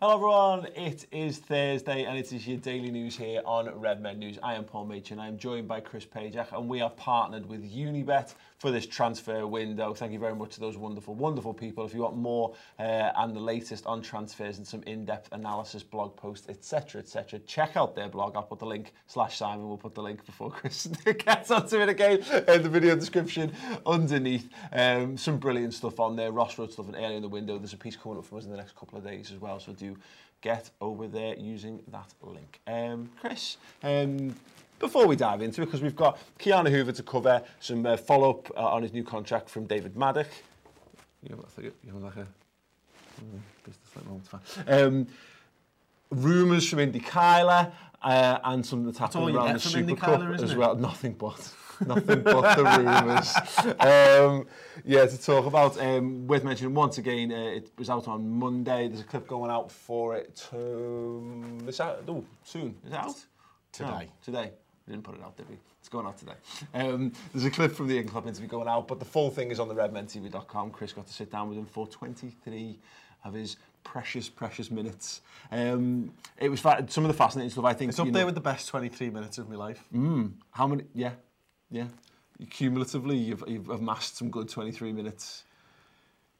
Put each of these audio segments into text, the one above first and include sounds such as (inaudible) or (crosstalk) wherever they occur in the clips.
Hello everyone, it is Thursday and it is your daily news here on Redmen News. I am Paul Machin, I am joined by Chris Pajak and we are partnered with Unibet for this transfer window. Thank you very much to those wonderful, wonderful people. If you want more uh, and the latest on transfers and some in-depth analysis, blog posts, etc., etc., check out their blog. I'll put the link, slash Simon We'll put the link before (laughs) Chris gets onto it again in the video description underneath. Um, some brilliant stuff on there, Ross wrote stuff and earlier in the window. There's a piece coming up from us in the next couple of days as well, so do get over there using that link. Um, Chris, um, before we dive into it, because we've got Ki-Jana Hoever to cover, some uh, follow-up uh, on his new contract from David Maddock. You know, I think you know, like a mm, business-like moment. Um, rumours from Indy Kaila uh, and some that's happening around the Super Cup as well. Nothing but. Nothing but the rumours. (laughs) Um, yeah, to talk about, um, worth mentioning once again, uh, it was out on Monday. There's a clip going out for it to, it's out, oh, soon. Is it out? Today. No, today. We didn't put it out, did we? It's going out today. Um, there's a clip from the England Club interview going out, but the full thing is on the redmentv.com. Chris got to sit down with him for 23 of his precious, precious minutes. Um, it was some of the fascinating stuff. I think It's up you there know, with the best 23 minutes of my life. Mm, how many? Yeah, yeah. Cumulatively, you've, you've amassed some good 23 minutes.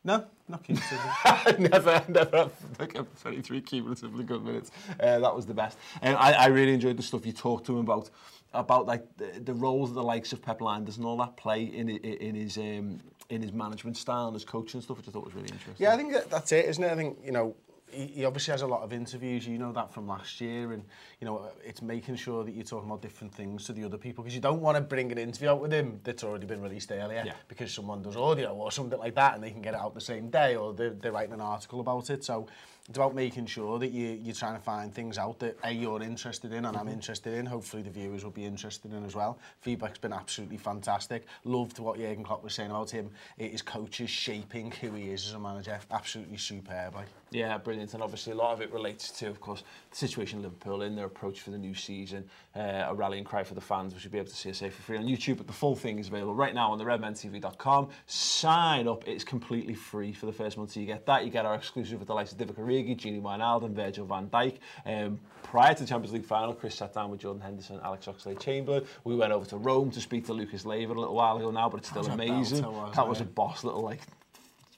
No, not cumulatively. (laughs) never, never like a 23 cumulatively good minutes. Uh, that was the best. And I, I really enjoyed the stuff you talked to him about, about like the, the role that the likes of Pep Landers and all that play in in, his um, in his management style and his coaching and stuff, which I thought was really interesting. Yeah, I think that, that's it, isn't it? I think you know. He, he obviously has a lot of interviews, you know that from last year, and you know it's making sure that you're talking about different things to the other people because you don't want to bring an interview out with him that's already been released earlier yeah. because someone does audio or something like that and they can get it out the same day or they're, they're writing an article about it. So it's about making sure that you, you're trying to find things out that A, you're interested in and I'm interested in. Hopefully the viewers will be interested in as well. Feedback's been absolutely fantastic. Loved what Jurgen Klopp was saying about him. His coaches shaping who he is as a manager. Absolutely superb. Like. Yeah, brilliant. And obviously, a lot of it relates to, of course, the situation in Liverpool in their approach for the new season, uh, a rallying cry for the fans, which you'll be able to see us for free on YouTube. But the full thing is available right now on the redmentv.com. Sign up, it's completely free for the first month. So you get that, you get our exclusive with the likes of Divock Origi, Gini Wijnaldum and Virgil van Dijk. Um, prior to the Champions League final, Chris sat down with Jordan Henderson, Alex Oxlade-Chamberlain. We went over to Rome to speak to Lucas Leiva a little while ago now, but it's still amazing. Was, that was a boss little like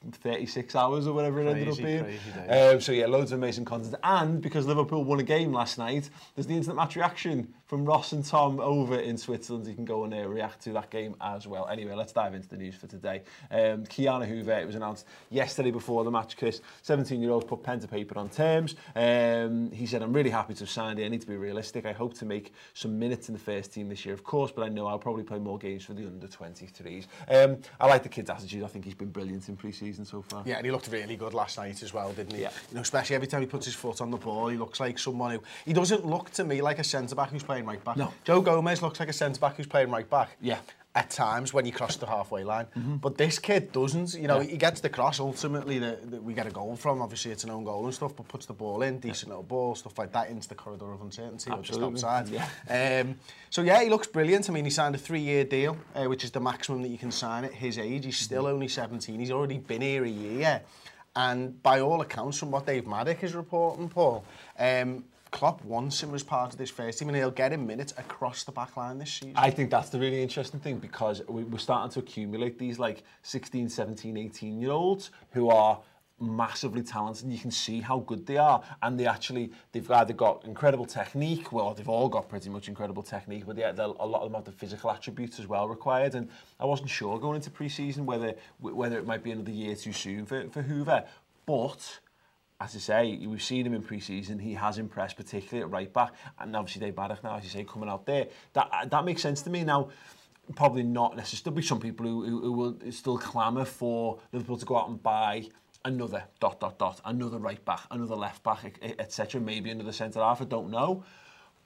36 hours or whatever it ended up being. crazy. Um, so yeah, loads of amazing content. And because Liverpool won a game last night, there's the instant match reaction from Ross and Tom over in Switzerland. You can go and uh, react to that game as well. Anyway, let's dive into the news for today. Um, Ki-Jana Hoever, it was announced yesterday before the match, Chris. 17-year-old put pen to paper on terms. Um, he said, I'm really happy to have signed it. I need to be realistic. I hope to make some minutes in the first team this year, of course, but I know I'll probably play more games for the under-23s. Um, I like the kid's attitude. I think he's been brilliant in pre-season season so far. Yeah, and he looked really good last night as well, didn't he? Yeah. You know, especially every time he puts his foot on the ball, he looks like someone who... He doesn't look to me like a centre-back who's playing right back. No. Joe Gomez looks like a centre-back who's playing right back. Yeah. At times when you cross the halfway line. But this kid doesn't. You know, Yeah. he gets the cross ultimately that, that we get a goal from. Obviously, it's an own goal and stuff, but puts the ball in, decent little ball, stuff like that, into the corridor of uncertainty or just Absolutely. outside. Yeah. Um, so yeah, he looks brilliant. I mean, he signed a three-year deal, uh, which is the maximum that you can sign at his age. He's still only 17. He's already been here a year, and by all accounts, from what Dave Maddock is reporting, Paul, um, Klopp wants him as part of this first team and he'll get him minutes across the back line this season. I think that's the really interesting thing because we, we're starting to accumulate these like 16, 17, 18 year olds who are massively talented and you can see how good they are and they actually they've either got incredible technique well they've all got pretty much incredible technique but yeah, a lot of them have the physical attributes as well required and I wasn't sure going into pre-season whether whether it might be another year too soon for, for Hoover but as I say, we've seen him in pre-season. He has impressed, particularly at right back, and obviously Dave Baddock now, as you say, coming out there. That that makes sense to me now. Probably not necessarily. There'll be some people who, who, who will still clamour for Liverpool to go out and buy another dot dot dot, another right back, another left back, etc. Maybe another centre half. I don't know.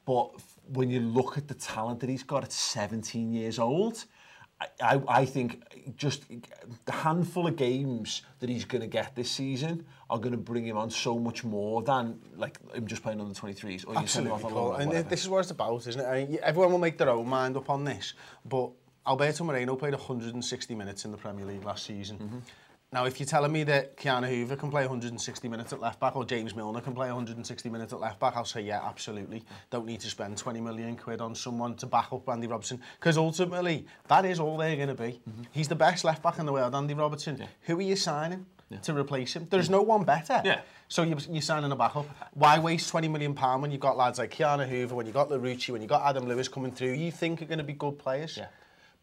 But when you look at the talent that he's got at 17 years old, I, I think just the handful of games that he's going to get this season are going to bring him on so much more than like him just playing on the 23s. Or Absolutely, Paul. And whatever. this is what it's about, isn't it? I mean, everyone will make their own mind up on this, but Alberto Moreno played 160 minutes in the Premier League last season. Mm -hmm. Now, if you're telling me that Ki-Jana Hoever can play 160 minutes at left back or James Milner can play 160 minutes at left back, I'll say, yeah, absolutely. Don't need to spend 20 million quid on someone to back up Andy Robertson. Because ultimately, that is all they're going to be. Mm -hmm. He's the best left back in the world, Andy Robertson. Yeah. Who are you signing? Yeah. to replace him. There's no one better. Yeah. So you're, you're signing a backup. Why waste 20 million pound when you've got lads like Ki-Jana Hoever, when you've got Larouci, when you've got Adam Lewis coming through, you think are going to be good players? Yeah.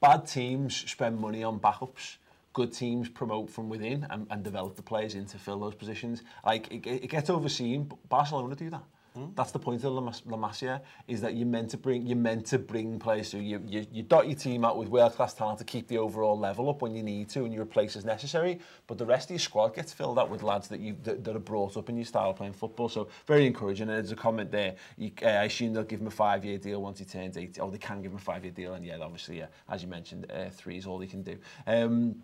Bad teams spend money on backups good teams promote from within and, and develop the players in to fill those positions. Like, it, it gets overseen, but Barcelona do that. Mm. That's the point of La, Mas La Masia, is that you're meant to bring you're meant to bring players through. You, you, you dot your team out with world class talent to keep the overall level up when you need to, and you replace as necessary. But the rest of your squad gets filled out with lads that you that, that are brought up in your style of playing football. So very encouraging. And there's a comment there. You, uh, I assume they'll give him a five year deal once he turns 80, Oh, they can give him a five year deal, and yeah, obviously, yeah, as you mentioned, uh, three is all they can do. Um,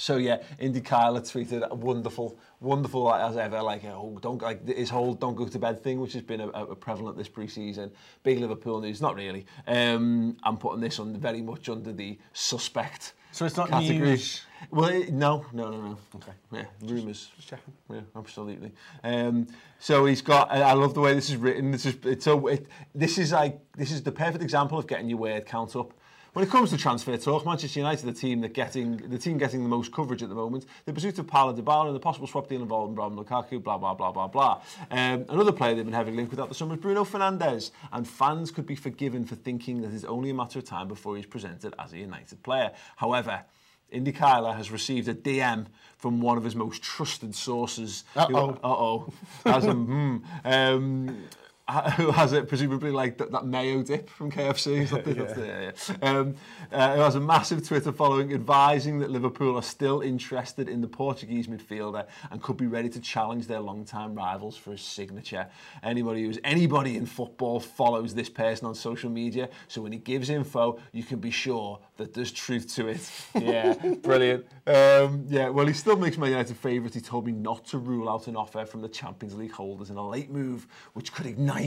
So yeah, Indy Kaila tweeted wonderful, wonderful as ever. Like oh, don't like his whole "don't go to bed" thing, which has been a, a prevalent this pre-season. Big Liverpool news, not really. Um, I'm putting this on very much under the suspect. So it's not category. news. Well, it, no, no, no, no. Okay. Yeah, rumours. Just checking. Yeah, absolutely. Um, so he's got. I love the way this is written. This is it's so. It, this is like this is the perfect example of getting your word count up. When it comes to transfer talk, Manchester United, the team that getting the team getting the most coverage at the moment, the pursuit of Paulo Dybala and the possible swap deal involving Romelu Lukaku, blah blah blah blah blah. Um, another player they've been heavily linked with at the summer is Bruno Fernandes, and fans could be forgiven for thinking that it's only a matter of time before he's presented as a United player. However, Indy Kaila has received a DM from one of his most trusted sources. Uh-oh. uh-oh. As a, mm, um, (laughs) who has it presumably like that, that mayo dip from KFC. yeah. yeah, yeah. Um, uh, who has a massive Twitter following advising that Liverpool are still interested in the Portuguese midfielder and could be ready to challenge their long-time rivals for his signature. Anybody who's anybody in football follows this person on social media, so when he gives info, you can be sure that there's truth to it. (laughs) Yeah, brilliant. Um, yeah, well, he still makes my United favourite. He told me not to rule out an offer from the Champions League holders in a late move, which could ignite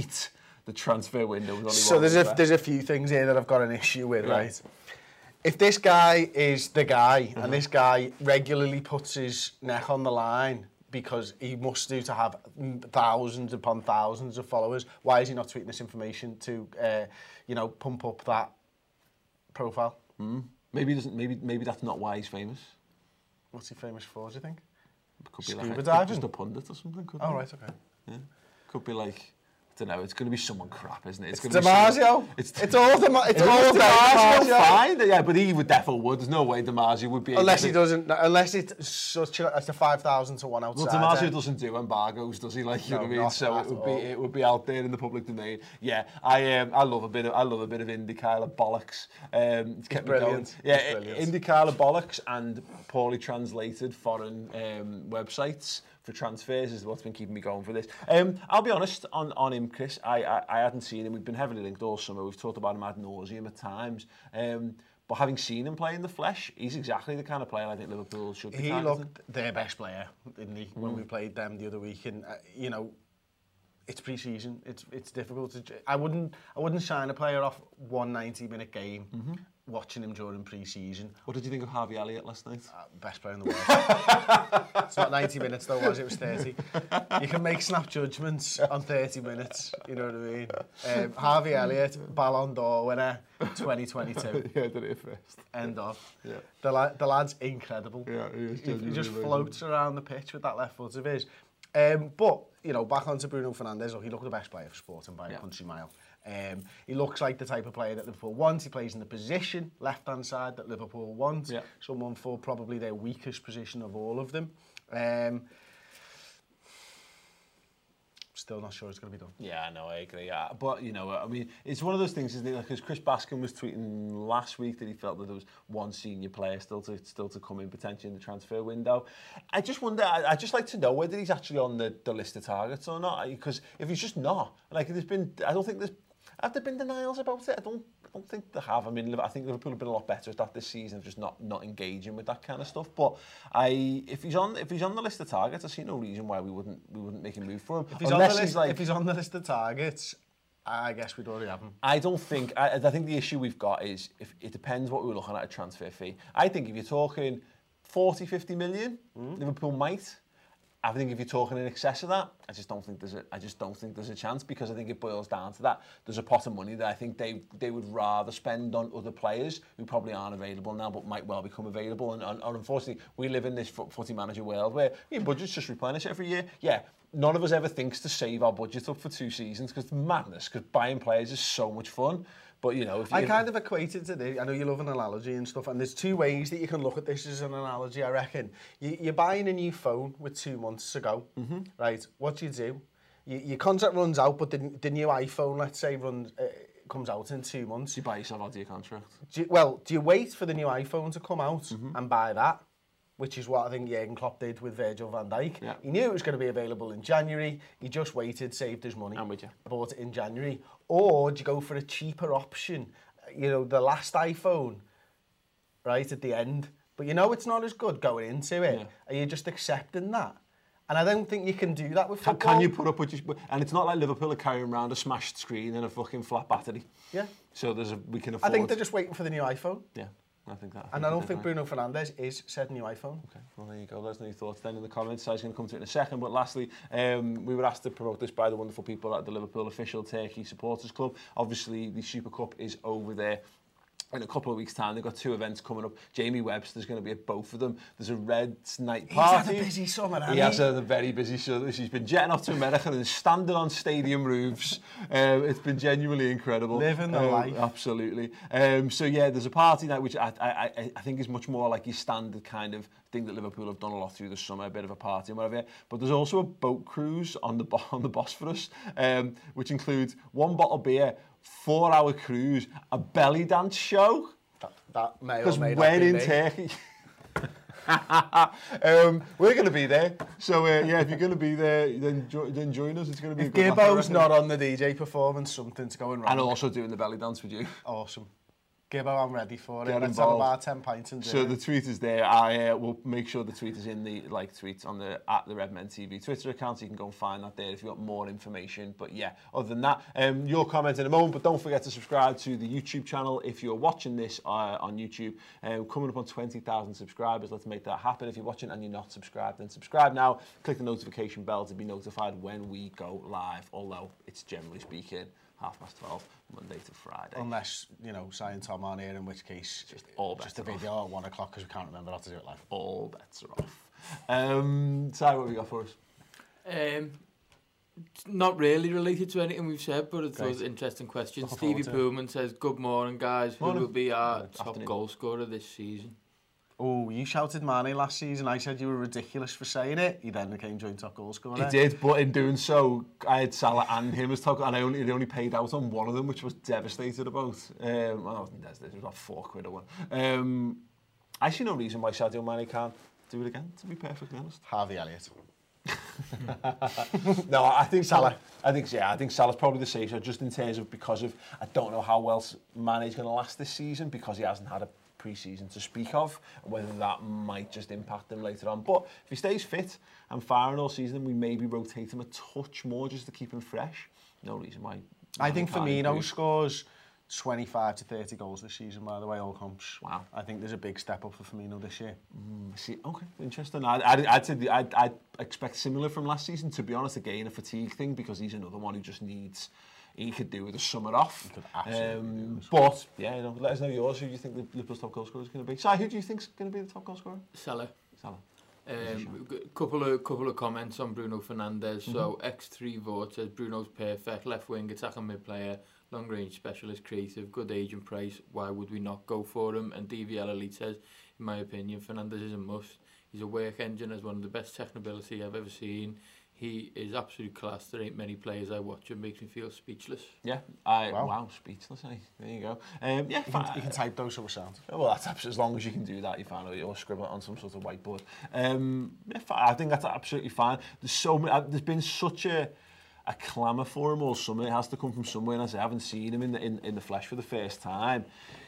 the transfer window. so there's a, there's a few things here that I've got an issue with, yeah. right? If this guy is the guy, mm-hmm. and this guy regularly puts his neck on the line because he must do to have thousands upon thousands of followers, why is he not tweeting this information to, uh, you know, pump up that profile? Mm. Maybe doesn't. Maybe maybe that's not why he's famous. What's he famous for? Do you think? Could be Scuba like a, diving. Just a pundit or something. Could oh right, okay. Yeah. Could be like don't know, it's going to be someone crap, isn't it? It's, it's DiMaggio. It's, it's all DiMaggio. It's, it's all DiMaggio. Fine, yeah, but he would definitely would. There's no way DiMaggio would be. Unless he doesn't. Unless it's such a, it's a five thousand to one outside. Well, DiMaggio doesn't do embargoes, does he? Like you no, know what I mean? So it would all. be it would be out there in the public domain. Yeah, I um, I love a bit of I love a bit of Indy Kyle bollocks. Um, it's kept brilliant. me going. Yeah, Indy Kyle bollocks and poorly translated foreign um, websites for transfers is what's been keeping me going for this. Um, I'll be honest on, on him, Chris. I, I, I hadn't seen him. We've been heavily linked all summer. We've talked about him ad nauseum at times. Um, But having seen him play in the flesh, he's exactly the kind of player I think Liverpool should be. He targeting. looked their best player, didn't he, mm. when hmm. we played them the other week? And uh, you know, it's pre-season. It's it's difficult to. I wouldn't I wouldn't sign a player off one 90 minute game. Mm -hmm watching him during pre-season. What did you think of Harvey Elliott last night? Uh, best player in the world. (laughs) it's not 90 minutes though, was it? It was 30. You can make snap judgments on 30 minutes, you know what I mean? Um, Harvey Elliott, Ballon d'Or winner, 2022. (laughs) yeah, did it first. End of. Yeah. The, la the lad's incredible. Yeah, he, is he, he just amazing. floats around the pitch with that left foot of his. Um, but, you know, back onto Bruno Fernandes, oh, he looked the best player for Sporting by yeah. a country mile. Um, he looks like the type of player that Liverpool wants. He plays in the position, left-hand side, that Liverpool wants. Yeah. Someone for probably their weakest position of all of them. Um, still not sure it's going to be done. Yeah, no, I agree. Yeah. But, you know, I mean, it's one of those things, isn't it? Because Chris Bascombe was tweeting last week that he felt that there was one senior player still to still to come in potentially in the transfer window. I just wonder, I, I'd just like to know whether he's actually on the, the list of targets or not. Because if he's just not, like, there's been, I don't think there's, have there been denials about it? I don't, I don't think they have. I mean, I think Liverpool have been a lot better at that this season just not, not engaging with that kind of stuff. But I, if he's on, if he's on the list of targets, I see no reason why we wouldn't, we wouldn't make a move for him. If he's, Unless on the, list, like, if he's on the list of targets, I guess we'd already have him. I don't think, I, I think the issue we've got is, if it depends what we're looking at a transfer fee. I think if you're talking 40, 50 million, mm. Liverpool might. I think if you're talking in excess of that, I just don't think there's a, I just don't think there's a chance because I think it boils down to that. There's a pot of money that I think they they would rather spend on other players who probably aren't available now but might well become available. And, and, and unfortunately, we live in this footy manager world where your budgets just replenish every year. Yeah, none of us ever thinks to save our budget up for two seasons because madness. Because buying players is so much fun. But you know, if I kind of equate it to this. I know you love an analogy and stuff, and there's two ways that you can look at this as an analogy, I reckon. You, you're buying a new phone with two months to go, right? What do you do? You, your contract runs out, but the, the new iPhone, let's say, runs, uh, comes out in two months. you buy yourself out of your contract. Do you, well, do you wait for the new iPhone to come out and buy that? Which is what I think Jurgen Klopp did with Virgil van Dijk. Yeah. He knew it was going to be available in January. He just waited, saved his money. I'm with you. Bought it in January. Or do you go for a cheaper option? Uh, you know, the last iPhone, right at the end. But you know it's not as good going into it. Yeah. Are you just accepting that? And I don't think you can do that with Can, football. can you put up with just, and it's not like Liverpool are carrying around a smashed screen and a fucking flat battery. Yeah. So there's a we can afford. I think they're just waiting for the new iPhone. Yeah, I think that. I and I don't think Bruno Fernandes is said new iPhone. Okay, well there you go. Let us know your thoughts then in the comments. So I was going to come to it in a second. But lastly, um, we were asked to promote this by the wonderful people at the Liverpool Official Turkey Supporters Club. Obviously, the Super Cup is over there in a couple of weeks' time, they've got two events coming up. Jamie Webster's going to be at both of them. There's a Reds night party. He's had a busy summer, hasn't he? He has had a very busy summer. He's been jetting off to America and standing on stadium roofs. (laughs) Um, it's been genuinely incredible. Living the um, life. Absolutely. Um, so, yeah, there's a party night, which I, I, I think is much more like your standard kind of thing that Liverpool have done a lot through the summer, a bit of a party and whatever. But there's also a boat cruise on the (laughs) on the Bosphorus, um, which includes one bottle of beer, four-hour cruise, a belly dance show. That, that may or may not be in me. Turkey... (laughs) um, we're going to be there. So, uh, yeah, if you're going to be there, then, jo then join us. It's going to be if a good Gibbo's not on the DJ performance, something's going wrong. And also doing the belly dance with you. Awesome. Gibbo, I'm ready for it. Get Let's have involved. about 10 pints and So it. the tweet is there. I uh, will make sure the tweet is in the like tweet on the at the Redmen TV Twitter account. So you can go and find that there if you want more information. But yeah, other than that, um, you'll comment in a moment. But don't forget to subscribe to the YouTube channel if you're watching this uh, on YouTube. Um, coming up on 20,000 subscribers. Let's make that happen. If you're watching and you're not subscribed, then subscribe now. Click the notification bell to be notified when we go live. Although it's generally speaking half past 12, Monday to Friday. Unless, you know, Si and Tom aren't here, in which case... Just all Just a video off. at one o'clock because we can't remember how to do it live. All bets are off. Um, Ty, what have you got for us? Um, not really related to anything we've said, but it's an interesting question. Stevie Pullman says, good morning, guys. Who morning. will be our morning. top Afternoon. goal scorer this season? Oh, you shouted Mane last season. I said you were ridiculous for saying it. He then became joint top goal scorer. He did, but in doing so, I had Salah and him as top, and I only, it only paid out on one of them, which was devastated about. Um, well, I wasn't devastated, it was about four quid or one. Um, I see no reason why Sadio Mane can't do it again, to be perfectly honest. Harvey Elliott. (laughs) No, I think Salah. I think yeah, I think Salah's probably the safer, just in terms of because of I don't know how well Mane's going to last this season because he hasn't had a pre-season to speak of, whether that might just impact him later on. But if he stays fit and firing all season, we maybe rotate him a touch more just to keep him fresh. No reason why. I think Firmino scores 25 to 30 goals this season, by the way, all comps. Wow. I think there's a big step up for Firmino this year. Mm, see, okay, interesting. I'd, I'd, I'd, I'd expect similar from last season, to be honest, again, a fatigue thing, because he's another one who just needs he could do with a summer off. Um, but, yeah, you know, let us know yours. Who do you think Liverpool's top goal scorer is going to be? Si, who do you think's going to be the top goal scorer? Salah. Salah. Um, couple of couple of comments on Bruno Fernandez. Mm -hmm. So X3 vote says Bruno's perfect left wing attack and mid player, long range specialist, creative, good age and price. Why would we not go for him? And DVL Elite says, in my opinion, Fernandez is a must. He's a work engine, has one of the best technability I've ever seen he is absolute class. There ain't many players I watch and makes me feel speechless. Yeah, I, wow. wow, speechless, eh? There you go. Um, yeah, you can, you can type those over sound. Well, that's absolutely, as long as you can do that, you fine. Or, or scribble it on some sort of whiteboard. Um, yeah, I think that's absolutely fine. There's so many, uh, there's been such a, a clamour for him all summer. It has to come from somewhere, and as I haven't seen him in the, in, in the flesh for the first time,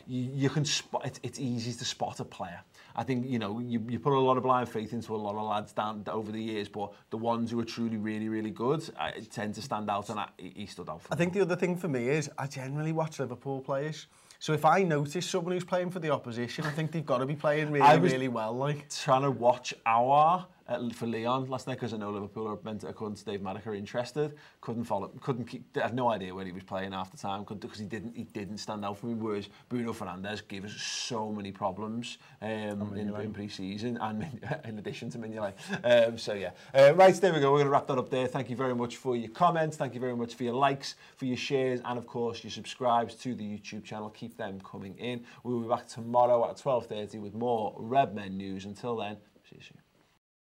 you, you can spot, it, it's easy to spot a player. I think, you know, you, you put a lot of blind faith into a lot of lads down over the years, but the ones who are truly really, really good uh, tend to stand out, and I, he stood out for I think the other thing for me is I generally watch Liverpool players. So if I notice someone who's playing for the opposition, I think they've got to be playing really, I really well. Like, trying to watch our uh, for Lyon last night because I know Liverpool are meant to, according to Dave Maddock, are interested. Couldn't follow, couldn't keep. I had no idea where he was playing half the time because he didn't. He didn't stand out for me. Whereas Bruno Fernandes gave us so many problems um, in, in pre-season and (laughs) in addition to Mignolet. Um, so yeah, uh, right there we go. We're going to wrap that up there. Thank you very much for your comments. Thank you very much for your likes, for your shares, and of course your subscribes to the YouTube channel. Keep them coming in. We will be back tomorrow at 12:30 with more Red Men news. Until then, see you soon.